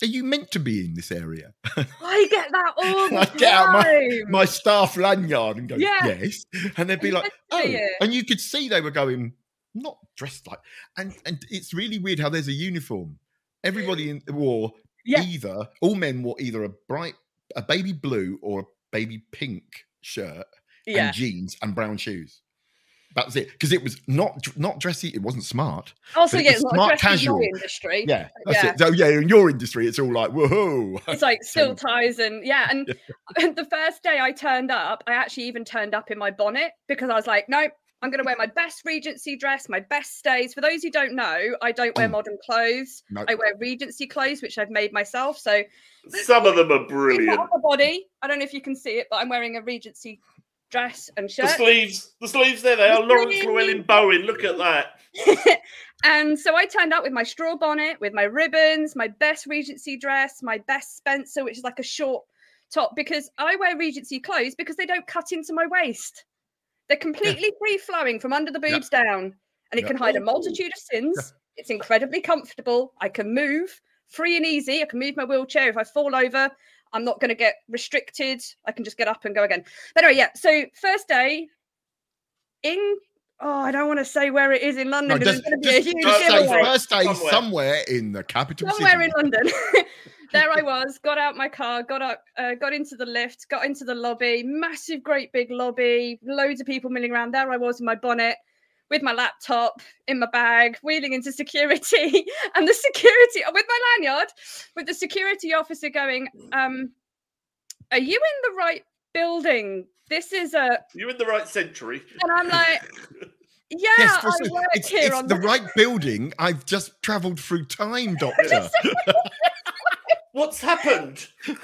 are you meant to be in this area? I get that all the I get out my-. My staff lanyard and go, Yeah. yes. And they'd be like, oh. it. And you could see they were going, not dressed like, and and it's really weird how there's a uniform. Everybody in wore Yeah. either, all men wore either a bright, a baby blue or a baby pink shirt yeah. and jeans and brown shoes. That was it. Because it was not not dressy, it wasn't smart. Also, yeah, was it's not smart dress in casual. industry. Yeah. That's Yeah. it. So yeah, in your industry, it's all like, whoa. It's like still ties and yeah. And the first day I turned up, I actually even turned up in my bonnet because I was like, no, I'm going to wear my best Regency dress, my best stays. For those who don't know, I don't wear Mm. modern clothes. No. I wear Regency clothes, which I've made myself. So Some of them are brilliant. the body, I don't know if you can see it, but I'm wearing a Regency dress and shirt. The sleeves, the sleeves there, they The are Laurence. Llewelyn Bowen. Look at that. and so I turned up with my straw bonnet, with my ribbons, my best Regency dress, my best Spencer, which is like a short top, because I wear Regency clothes because they don't cut into my waist. They're completely free flowing from under the Yeah. boobs down, and it Yeah. can hide a multitude of sins. It's incredibly comfortable. I can move free and easy. I can move my wheelchair. If I fall over, I'm not going to get restricted. I can just get up and go again. But anyway, yeah. So first day in oh, I don't want to say where it is in London No, because just, it's going to be a huge just say giveaway. first day Somewhere. somewhere. in the capital Somewhere city. in London. there I was, got out my car, got up, uh, got into the lift, got into the lobby, massive, great big lobby, loads of people milling around. There I was in my bonnet with my laptop in my bag, wheeling into security, and the security with my lanyard, with the security officer going, um, "Are you in the right building? This is a," You're in the right century. and I'm like, "Yeah, Yes, I also, work it's, here it's on the right building. I've just travelled through time, Doctor. What's happened?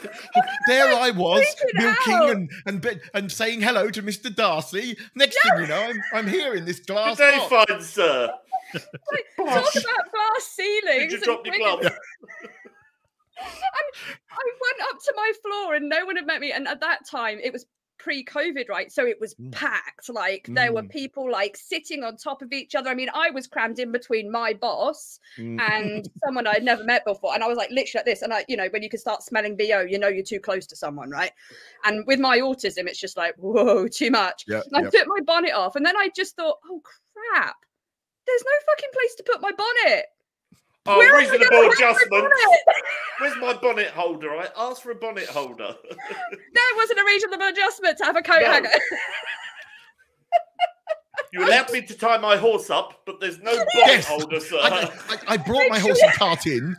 there I was, milking out. and and and saying hello to Mr. Darcy. Next thing you know, I'm, I'm here in this glass. Good glass day, box. fine sir. Talk about glass ceilings. Did you and drop your brilliant- glove? I went up to my floor and no one had met me. And at that time, it was pre-COVID, right? So it was Mm. packed. Like there were Mm. people like sitting on top of each other. I mean, I was crammed in between my boss Mm. and someone I'd never met before. And I was like literally like this. And I, you know, when you can start smelling BO, you know you're too close to someone, right? And with my autism, it's just like, whoa, too much. Yeah, And I yeah. took my bonnet off, and then I just thought, oh crap, there's no fucking place to put my bonnet. Oh, Where am I gonna reasonable hang my adjustments. bonnet? Where's my bonnet holder? I asked for a bonnet holder. There wasn't a reasonable adjustment to have a coat No. hanger. You allowed me to tie my horse up, but there's no bonnet Yes. holder, sir. I, I, I brought my horse and cart in.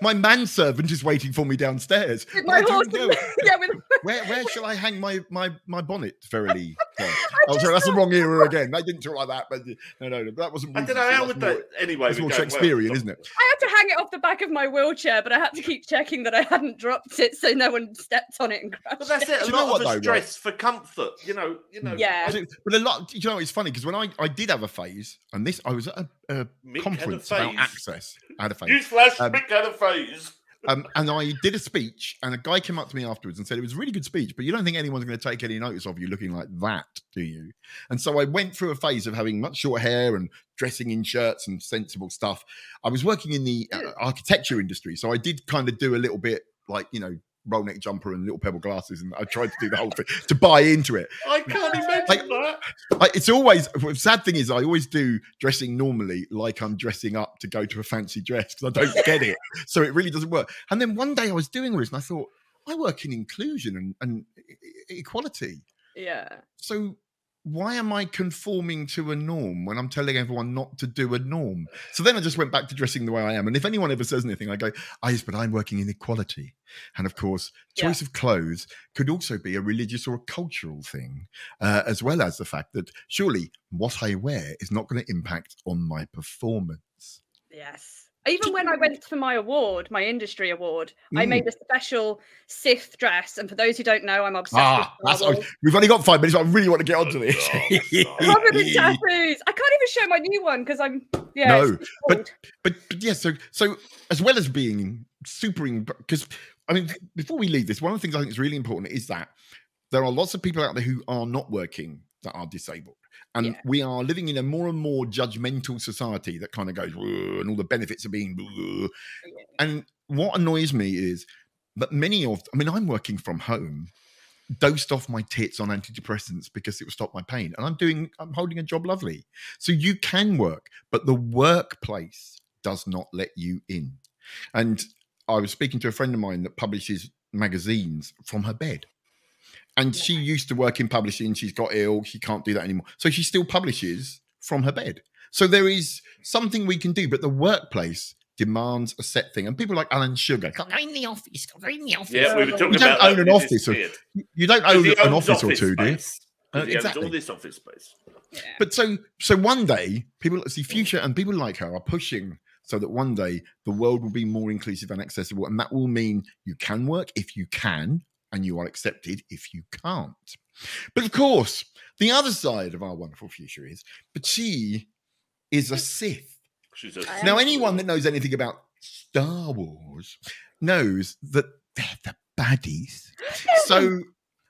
My manservant is waiting for me downstairs. With my horse, know, yeah, with where where shall I hang my my my bonnet? Verily, I oh, just sorry, that's the wrong era again. They didn't talk like that, but no, no, no that wasn't. I don't know how would that's that. Anyway, it's more going well. Shakespearean, isn't it? I had to hang it off the back of my wheelchair, but I had to keep checking that I hadn't dropped it so no one stepped on it and crashed. But that's it. it. A Do you know lot what, of us though, dress for comfort. You know. You know. Yeah. But a lot, you know, it's funny because when I, I did have a phase, and this I was at a, a conference about access. I had a phase. Newsflash, Um, Mick had a phase. Um, and I did a speech, and a guy came up to me afterwards and said, It was a really good speech, but you don't think anyone's going to take any notice of you looking like that, do you? And so I went through a phase of having much short hair and dressing in shirts and sensible stuff. I was working in the uh, architecture industry, so I did kind of do a little bit like, you know, roll neck jumper and little pebble glasses, and I tried to do the whole thing to buy into it. I can't imagine Like- that. I, it's always the sad thing is I always do dressing normally like I'm dressing up to go to a fancy dress because I don't get it, so it really doesn't work. And then one day I was doing all this, and I thought I work in inclusion and, and equality, yeah. so why am I conforming to a norm when I'm telling everyone not to do a norm? So then I just went back to dressing the way I am. And if anyone ever says anything, I go, ah, yes, but I'm working in equality. And of course, Yeah. choice of clothes could also be a religious or a cultural thing, uh, as well as the fact that surely what I wear is not going to impact on my performance. Yes. Even when I went for my award, my industry award, I Mm. made a special Sith dress. And for those who don't know, I'm obsessed Ah, with Star Wars. we've only got five minutes. but I really want to get onto this. Covered in tattoos. I can't even show my new one because I'm yeah. No, it's- it's but- but, but yeah, so so as well as being super, because I mean, before we leave this, one of the things I think is really important is that there are lots of people out there who are not working that are disabled, and Yeah. we are living in a more and more judgmental society that kind of goes and all the benefits of being. "Ugh." And what annoys me is that many of, I mean, I'm working from home. Dosed off my tits on antidepressants because it will stop my pain, and I'm doing, I'm holding a job lovely. So you can work, but the workplace does not let you in. And I was speaking to a friend of mine that publishes magazines from her bed. And she used to work in publishing. She's got ill. She can't do that anymore. So she still publishes from her bed. So there is something we can do, but the workplace demands a set thing. And people like Alan Sugar, go in the office, go in the office. Yeah, we were talking You don't about that own an office or- You don't own an owns office or two, do you? space. Uh, Because he owns exactly. all this office space. Yeah. But so so one day, people see future and people like her are pushing so that one day the world will be more inclusive and accessible, and that will mean you can work if you can, and you are accepted if you can't. But of course, the other side of our wonderful future is, but she is a Sith. She's a I am- Now, anyone that knows anything about Star Wars knows that they're the baddies. So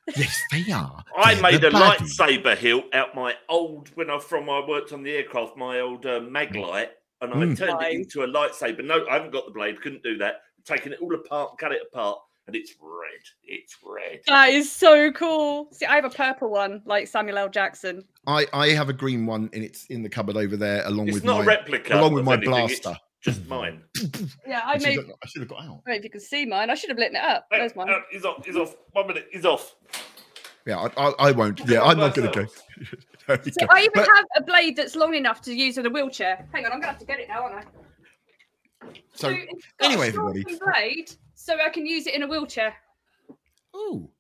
yes, they are. I They're made a baddies. lightsaber hilt out my old when I from I worked on the aircraft, my old uh, maglite, and I Mm. turned it into a lightsaber. No, I haven't got the blade. Couldn't do that. Taking it all apart, cut it apart, and it's red. It's red. That is so cool. See, I have a purple one, like Samuel L. Jackson. I, I have a green one and it's in the cupboard over there along It's with not my a replica. along with my anything, it's blaster. Just mine. Yeah, I I should, made. have, I should have got out. I don't know if you can see mine. I should have lit it up. Hey, There's mine. uh, he's off. He's off. One minute. He's off. Yeah, I, I, I won't. Yeah, I'm not going to go. So go. I even But- have a blade that's long enough to use in a wheelchair. Hang on, I'm gonna have to get it now, aren't I? so, it's got a anyway, everybody. blade, so I can use it in a wheelchair. oh,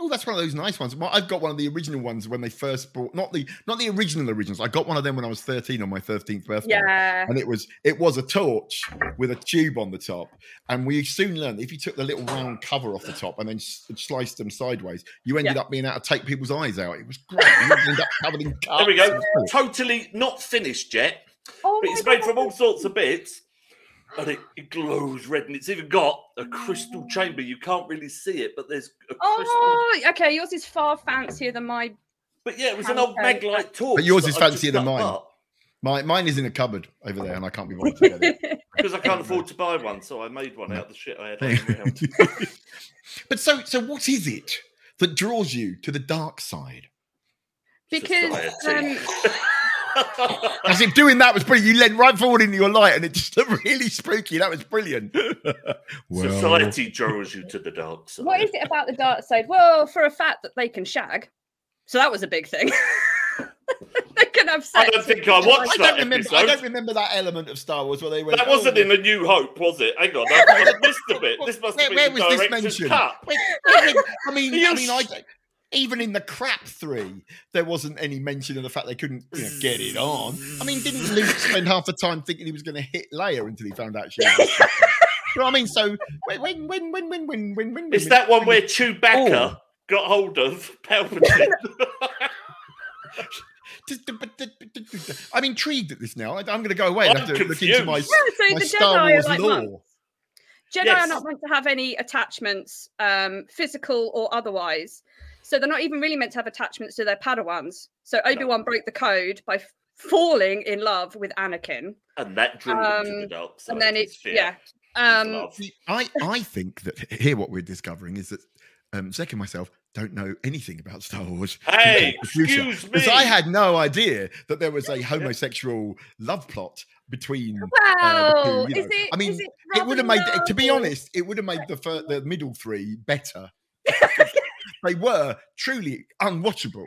oh, that's one of those nice ones. Well, I've got one of the original ones when they first bought not the not the original originals. I got one of them when I was 13 on my 13th birthday. Yeah. And it was it was a torch with a tube on the top, and we soon learned that if you took the little round cover off the top and then s- sliced them sideways, you ended Yeah. up being able to take people's eyes out. It was great. You ended up covered in cuts. There we go. It was brilliant. Totally not finished yet, Oh but it's made God, from all sorts of bits. And it, it glows red, and it's even got a crystal chamber. You can't really see it, but there's a crystal. Oh, okay. Yours is far fancier than my. But yeah, it was an old Okay. light torch. But yours is fancier than mine. apart My, mine is in a cupboard over there, and I can't be bothered to get it. Because I can't afford to buy one, so I made one out of the shit I had around. but so, so what is it that draws you to the dark side? because Society. um, As if doing that was brilliant. You leant right forward into your light, and it just looked really spooky. That was brilliant. Well, Society draws you to the dark side. what is it about the dark side? Well, for a fact that they can shag, so that was a big thing. they can have sex. I don't think I I watched that don't remember. I don't remember that element of Star Wars where they went. That wasn't oh, in A New Hope, was it? Hang on, I, I missed a bit. This must Where- have been the was this mentioned? cut. Wait, wait, wait, I mean, I mean, I don't- even in the crap three, there wasn't any mention of the fact they couldn't you know, get it on. I mean, didn't Luke spend half the time thinking he was going to hit Leia until he found out she was? you know what I mean? So when, when, when, when, when, when, when, when, It's when- that one where Chewbacca Oh. got hold of Palpatine. I'm intrigued at this now. I- I'm going to go away and I'm have to look into my. Yeah, so my the Star Jedi Wars like lore. monks. Jedi Yes. are not meant to have any attachments, um, physical or otherwise. So they're not even really meant to have attachments to their Padawans. So Obi Wan broke the code by f- falling in love with Anakin, and that drew him to Um, the dark side. and then it, his fear. yeah, Um, I, I think that here what we're discovering is that um, Zek and myself don't know anything about Star Wars. Hey, excuse me. Because I had no idea that there was a homosexual love plot between. wow. uh, the two, you is know. it? I mean, is it, It would have made, to be honest, it would have made the fir- the middle three better. They were truly unwatchable,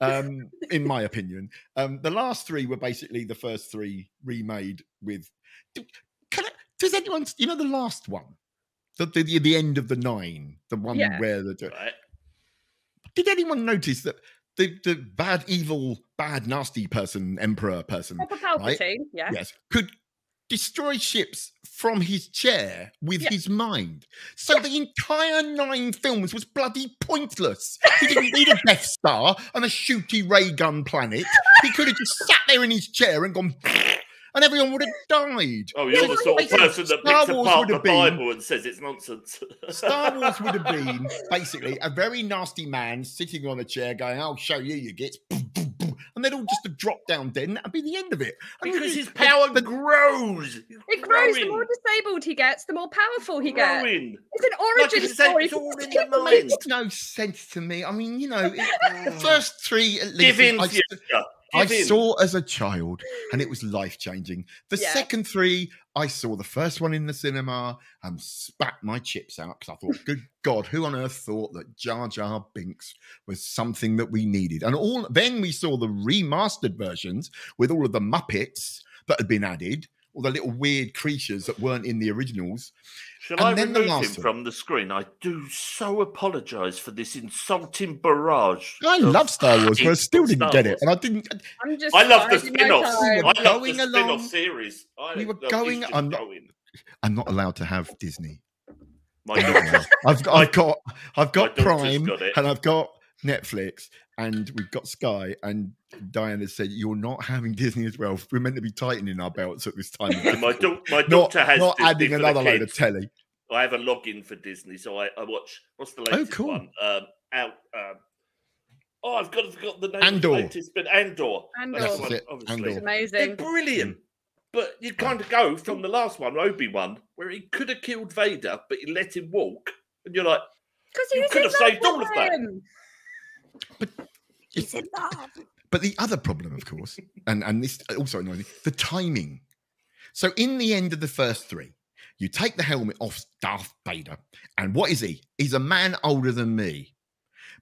um, in my opinion. Um, the last three were basically the first three remade with. Can I, does anyone, you know, the last one, the the, the end of the nine, the one Yeah. where the Right. did anyone notice that the the bad, evil, bad, nasty person, emperor person, Proper Palpatine, yeah. yes, could destroy ships from his chair with Yeah. his mind. So the entire nine films was bloody pointless. He didn't need a Death Star and a shooty ray gun planet. He could have just sat there in his chair and gone, and everyone would have died. Oh, you're the sort of person that Star picks Wars apart the been- Bible and says it's nonsense. Star Wars would have been basically a very nasty man sitting on a chair going, I'll show you you gits. And they'd all just have dropped down dead and that'd be the end of it. And because the- his power the- grows. It grows. The more disabled he gets, the more powerful he gets. growing. It's an origin you said, story. it's all in the mind. makes no sense to me. I mean, you know, it- the first three at least Give in, I, future. I in. saw as a child and it was life changing. The Yeah. second three, I saw the first one in the cinema and spat my chips out because I thought, good God, who on earth thought that Jar Jar Binks was something that we needed? And all then we saw the remastered versions with all of the Muppets that had been added, all the little weird creatures that weren't in the originals. Shall and I then the remove him one. from the screen? I do so apologise for this insulting barrage. I love Star Wars, but I still didn't Star get it. And I didn't I'm just. I love the spin-offs. time. We were I love the going spin-off along- series. I, we were going- I'm not- going. I'm not allowed to have Disney. My I'm not daughter- allowed. I've got, I've got, I've got Prime, got and I've got Netflix, and we've got Sky. And Diana said, "You're not having Disney as well. We're meant to be tightening our belts at this time. my, difficult. da- my not, daughter has not Disney adding another load of telly. I have a login for Disney, so I, I watch. What's the latest cool. one? Um, out. Um, oh, I've got to forgot the name. Andor. Of the latest, but Andor. Andor. That's That's one, it, obviously. Andor. It's They're brilliant. But you kind of go from the last one, Obi Wan, where he could have killed Vader, but he let him walk, and you're like, Because he You could have saved all of that. Him. It's- But the other problem, of course, and and this also annoys me, the timing. So in the end of the first three, you take the helmet off Darth Vader, and what is he? He's a man older than me.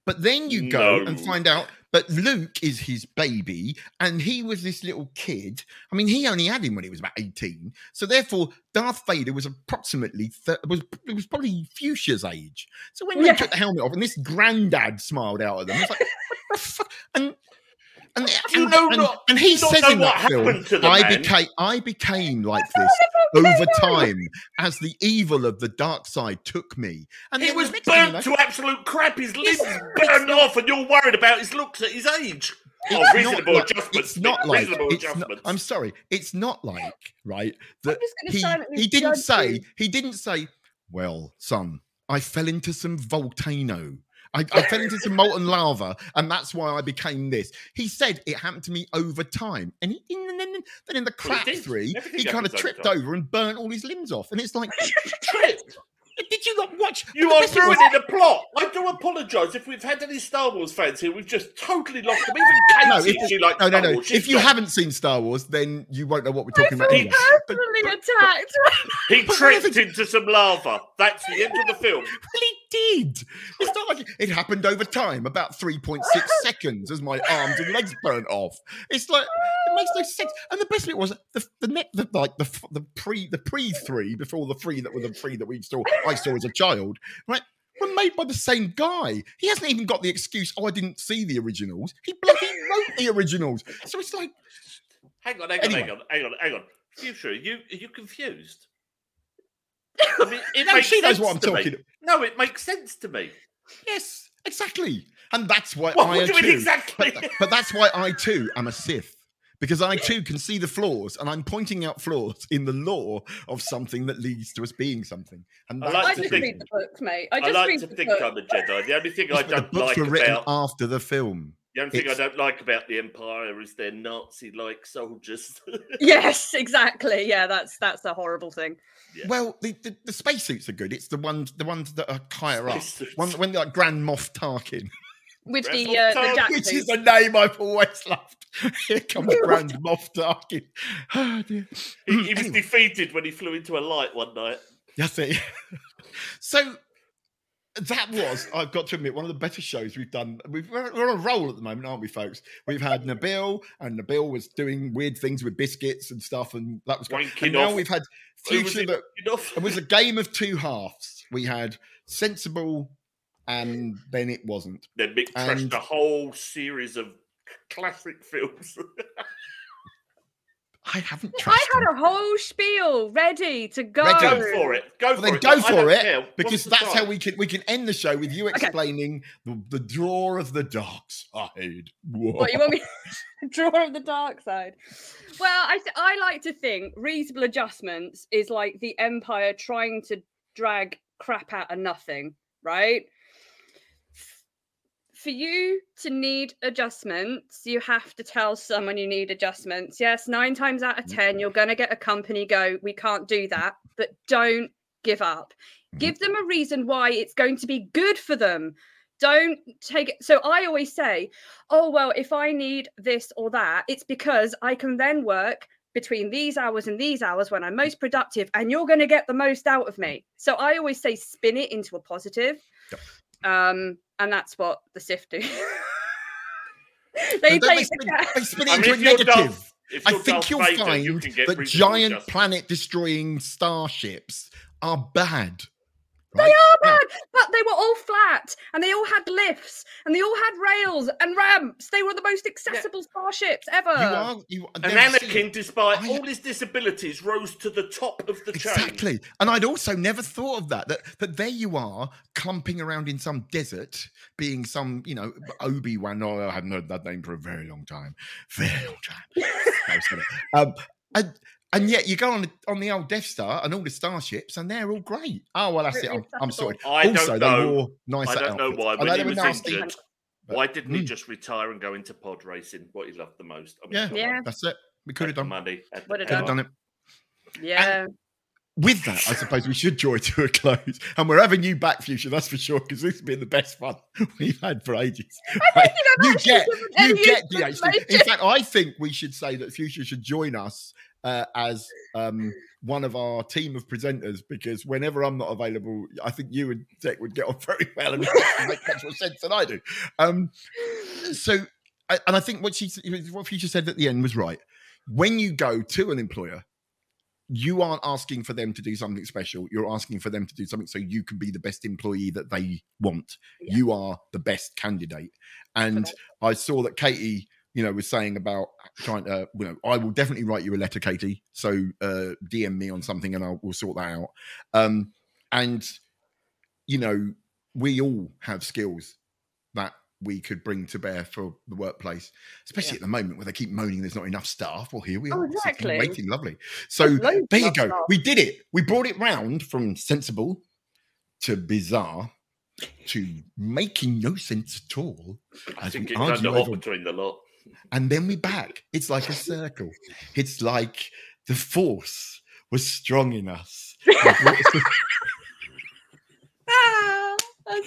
But then you go and find out that Luke is his baby, and he was this little kid. I mean, he only had him when he was about eighteen, so therefore Darth Vader was approximately th- was it was probably Fuchsia's age. So when they Yeah. took the helmet off, and this granddad smiled out at them, it's like, what the fuck? And and, You and, know and, not- and he says in what that film, happened to the I man." became I became like That's this over time as the evil of the dark side took me. And he was next thing burnt know- to absolute crap. His limbs It's- burned off, and you're worried about his looks at his age. Oh, It's not like-. It's not like reasonable it's not. I'm sorry. It's not like right that he he didn't say you. he didn't say. Well, son, I fell into some volcano. I, I fell into some molten lava, and that's why I became this. He said it happened to me over time, and he, then, then in the Well, he crap did. three, Everything he kind of happens over tripped over and burnt all his limbs off, and it's like, Tripped. did you not watch? You are best bit was- ruining the plot. I do apologise if we've had any Star Wars fans here. We've just totally lost them. Even No, Katie, if- she likes No, no, no. If you haven't seen Star Wars, then you won't know what we're talking about. Anyway. Personally attacked. he tripped into some lava. That's the end of the film. Well, he did. It's not like it, it happened over time, about 3.6 seconds as my arms and legs burnt off. It's like it makes no sense. And the best bit was the the net the, like the the pre the pre three before the three that were the three that we saw I saw as a child, right? Were made by the same guy. He hasn't even got the excuse, oh, I didn't see the originals. He bloody wrote the originals. So it's like, Hang on, hang on, Anyway. hang on, hang on, hang on. Future, are you are you confused? I mean, it no, makes she knows sense what I'm to talking me. No, it makes sense to me. Yes, exactly. And that's why What, I what do you mean too- exactly? But, but that's why I too am a Sith. Because I too can see the flaws, and I'm pointing out flaws in the law of something that leads to us being something. And I like I to the just think- read the books, mate. I I just like read to the think books. I'm a Jedi. The only thing I Yes, but the books like were written about after the film. The only thing I don't like about the Empire is their Nazi-like soldiers. Yes, exactly. Yeah, that's that's a horrible thing. Yeah. Well, the, the, the spacesuits are good. It's the ones the ones that are higher up. Spacesuits. One when they're like Grand Moff Tarkin, With Red the Bull uh, the jack which is suit. a name I've always loved. Here comes Grand Moff Tarkin. Oh dear. he, he was Anyway. defeated when he flew into a light one night. That's it. so that was, I've got to admit, one of the better shows we've done. We've, we're we're on a roll at the moment, aren't we, folks? We've had Nabil, and Nabil was doing weird things with biscuits and stuff, and that was great. Wanking And now we've had Future that Enough. it was a game of two halves. We had Sensible, and then it wasn't. Then Mick trashed a whole series of classic films. I haven't I trusted had a whole spiel ready to go. Ready. go for it. Go Well, for then it. go for it, care. Because the that's how we can we can end the show with you Okay. explaining the, the draw of the dark side. What you want me draw of the dark side? Well, I I like to think reasonable adjustments is like the empire trying to drag crap out of nothing, right? For you to need adjustments, you have to tell someone you need adjustments. Yes, nine times out of mm-hmm. ten, you're going to get a company go, we can't do that, but don't give up. Give mm-hmm. them a reason why it's going to be good for them. Don't take it. So I always say, oh, well, if I need this or that, it's because I can then work between these hours and these hours when I'm most productive, and you're going to get the most out of me. So I always say, spin it into a positive. Um, and that's what the Sith do. they And spin, they spin it I mean, into a negative. Darth- I think you'll Vader, find you that giant planet destroying starships are bad. They are Now, bad, but they were all flat and they all had lifts and they all had rails and ramps. They were the most accessible starships ever. You are, you, And they're- Anakin, despite I- all his disabilities, rose to the top of the chain. Exactly. And I'd also never thought of that, that. That there you are, clumping around in some desert, being some, you know, Obi Wan. Oh, I haven't heard that name for a very long time. Very long time. No, um, and, and yet you go on the, on the old Death Star and all the starships, and they're all great. Oh well, that's it. I'm, I'm sorry. I don't also, know. they wore nicer I don't know outfits. why, I know he was nasty, injured. but- Why didn't he Mm. just retire and go into pod racing? What he loved the most. I Yeah. Yeah. on, That's it. We could have done. money. the Would've Could have done it. yeah. With that, I suppose we should draw it to a close. And we're having you back, Future, that's for sure, because this has been the best fun we've had for ages. think I've you get, you get DHD. In fact, I think we should say that Future should join us uh, as um, one of our team of presenters, because whenever I'm not available, I think you and Tech would get on very well and make much more sense than I do. Um, so, and I think what she what Future said at the end was right. When you go to an employer, you aren't asking for them to do something special. You're asking for them to do something so you can be the best employee that they want. Yeah. You are the best candidate. And I saw that Katie, you know, was saying about trying to, you know, I will definitely write you a letter, Katie. So uh, DM me on something and I'll we'll sort that out. Um, and you know, we all have skills that we could bring to bear for the workplace, especially Yeah. at the moment where they keep moaning there's not enough staff. Well, here we Oh, are, sitting exactly. waiting, lovely. So there you go. staff. We did it. We brought it round from sensible to bizarre to making no sense at all. I As think we it kind argue of hot between the lot. And then we back. It's like a circle. It's like the force was strong in us.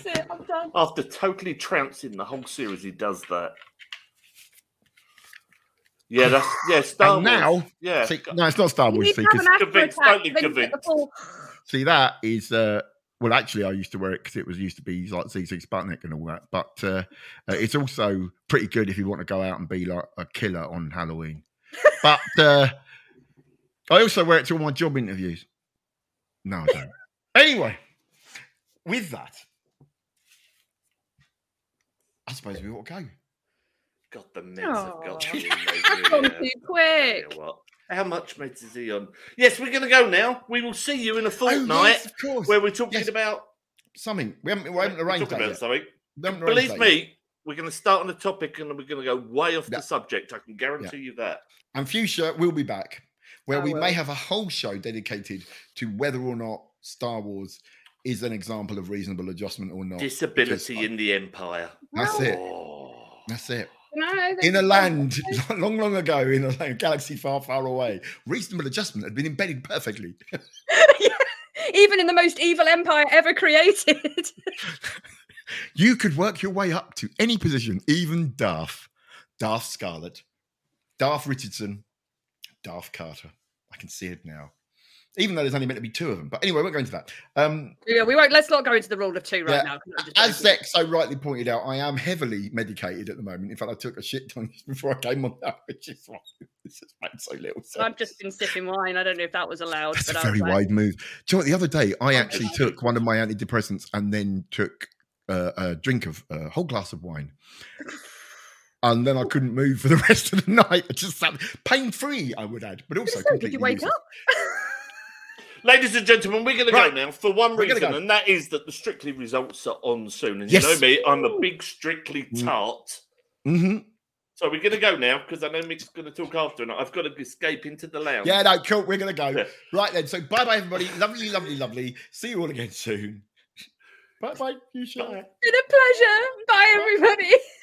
That's it. I'm done. After totally trouncing the whole series, he does that. Yeah, that's yeah. Star And Wars. now- yeah. See, no, it's not Star Wars. See, to an Convinced, totally then you get the convinced. see, that is uh well actually I used to wear it because it was used to be like Sigue Sigue Sputnik and all that. But uh, uh, it's also pretty good if you want to go out and be like a killer on Halloween. But uh I also wear it to all my job interviews. No, I don't. anyway, with that, I suppose we ought to go. God, the meds have got Aw. to you, That's they really gone too quick. what. How much meds is he on? Yes, we're going to go now. We will see you in a Oh, fortnight yes, of course. where we're talking Yes. about. Something we haven't, we haven't we're arranged talking that about yet. something. Haven't Believe that yet. me, we're going to start on the topic and we're going to go way off Yeah. the subject. I can guarantee you that. And Fuchsia will be back, where I we will. may have a whole show dedicated to whether or not Star Wars is an example of reasonable adjustment or not. Disability because I- in the Empire. That's Well, it. That's it. No, In a that's- land long, long ago, in a land, galaxy far, far away, reasonable adjustment had been embedded perfectly. even in the most evil empire ever created. You could work your way up to any position, even Darth, Darth Scarlet, Darth Richardson, Darth Carter. I can see it now. Even though there's only meant to be two of them. But anyway, we're going to that. Um, yeah, we won't. Let's not go into the rule of two right Yeah, now. as. Zek so rightly pointed out, I am heavily medicated at the moment. In fact, I took a shit ton before I came on that, which is why this has made so little sense. I've just been sipping wine. I don't know if that was allowed. That's but a very like, wide move. Do you know what? The other day, I Oh, actually took one of my antidepressants and then took uh, a drink of a whole glass of wine. And then I couldn't move for the rest of the night. I just sat pain free, I would add, but also So, completely did you wake useless. up? Ladies and gentlemen, we're going to Right. go now for one We're reason, go. and that is that the Strictly results are on soon. And Yes. you know me, I'm a big Strictly Mm. tart. hmm So we're going to go now because I know Mick's going to talk after, and I've got to escape into the lounge. Yeah, no, cool. We're going to go. Yeah. Right then. So bye bye, everybody. Lovely, lovely, lovely. See you all again soon. Bye bye. You Bye. Been a pleasure. Bye, everybody.